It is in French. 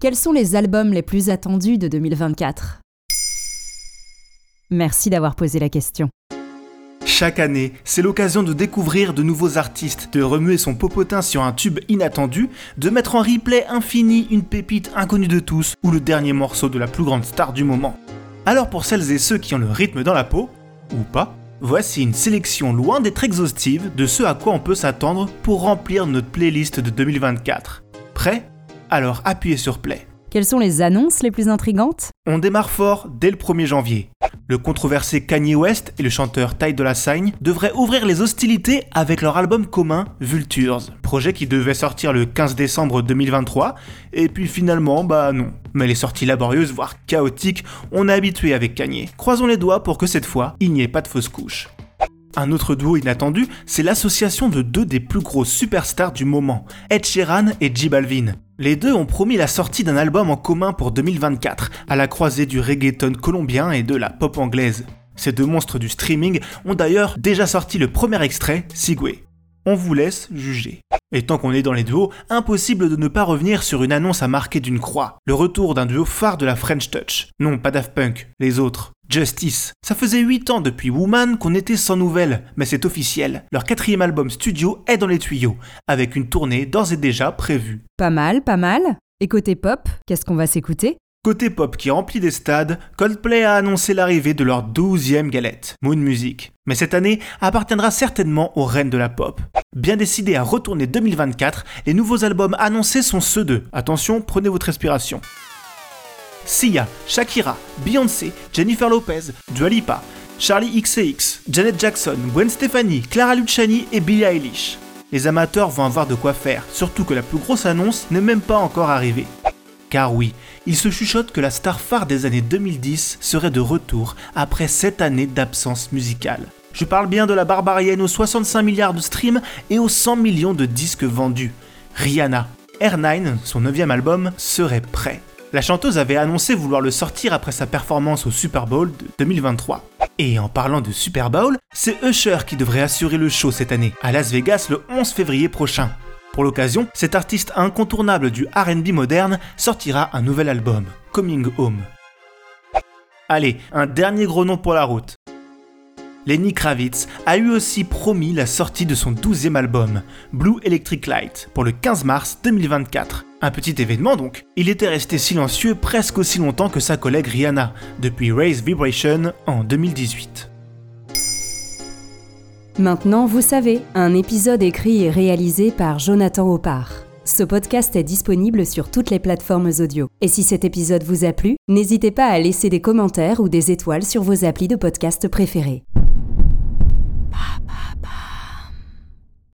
Quels sont les albums les plus attendus de 2024 Merci d'avoir posé la question. Chaque année, c'est l'occasion de découvrir de nouveaux artistes, de remuer son popotin sur un tube inattendu, de mettre en replay infini une pépite inconnue de tous ou le dernier morceau de la plus grande star du moment. Alors pour celles et ceux qui ont le rythme dans la peau, ou pas, voici une sélection loin d'être exhaustive de ce à quoi on peut s'attendre pour remplir notre playlist de 2024. Prêt? Alors appuyez sur Play. Quelles sont les annonces les plus intrigantes? On démarre fort dès le 1er janvier. Le controversé Kanye West et le chanteur Ty Dolla Sign devraient ouvrir les hostilités avec leur album commun Vultures, projet qui devait sortir le 15 décembre 2023, et puis finalement, bah non. Mais les sorties laborieuses, voire chaotiques, on est habitué avec Kanye. Croisons les doigts pour que cette fois, il n'y ait pas de fausse couche. Un autre duo inattendu, c'est l'association de deux des plus gros superstars du moment, Ed Sheeran et J Balvin. Les deux ont promis la sortie d'un album en commun pour 2024, à la croisée du reggaeton colombien et de la pop anglaise. Ces deux monstres du streaming ont d'ailleurs déjà sorti le premier extrait, Sigwe. On vous laisse juger. Et tant qu'on est dans les duos, impossible de ne pas revenir sur une annonce à marquer d'une croix. Le retour d'un duo phare de la French Touch. Non, pas Daft Punk, les autres. Justice. Ça faisait 8 ans depuis Woman qu'on était sans nouvelles, mais c'est officiel. Leur quatrième album studio est dans les tuyaux, avec une tournée d'ores et déjà prévue. Pas mal, pas mal. Et côté pop, qu'est-ce qu'on va s'écouter? Côté pop qui remplit des stades, Coldplay a annoncé l'arrivée de leur douzième galette, Moon Music. Mais cette année appartiendra certainement aux reines de la pop. Bien décidés à retourner 2024, les nouveaux albums annoncés sont ceux de, attention, prenez votre respiration. Sia, Shakira, Beyoncé, Jennifer Lopez, Dua Lipa, Charlie XCX, Janet Jackson, Gwen Stefani, Clara Luciani et Billie Eilish. Les amateurs vont avoir de quoi faire, surtout que la plus grosse annonce n'est même pas encore arrivée. Car oui, il se chuchote que la star phare des années 2010 serait de retour après 7 années d'absence musicale. Je parle bien de la barbarienne aux 65 milliards de streams et aux 100 millions de disques vendus. Rihanna. R9, son 9 album, serait prêt. La chanteuse avait annoncé vouloir le sortir après sa performance au Super Bowl de 2023. Et en parlant de Super Bowl, c'est Usher qui devrait assurer le show cette année, à Las Vegas le 11 février prochain. Pour l'occasion, cet artiste incontournable du RB moderne sortira un nouvel album, Coming Home. Allez, un dernier gros nom pour la route. Lenny Kravitz a eu aussi promis la sortie de son 12e album, Blue Electric Light, pour le 15 mars 2024. Un petit événement donc. Il était resté silencieux presque aussi longtemps que sa collègue Rihanna, depuis Raise Vibration en 2018. Maintenant, vous savez, un épisode écrit et réalisé par Jonathan Oppard. Ce podcast est disponible sur toutes les plateformes audio. Et si cet épisode vous a plu, n'hésitez pas à laisser des commentaires ou des étoiles sur vos applis de podcast préférés.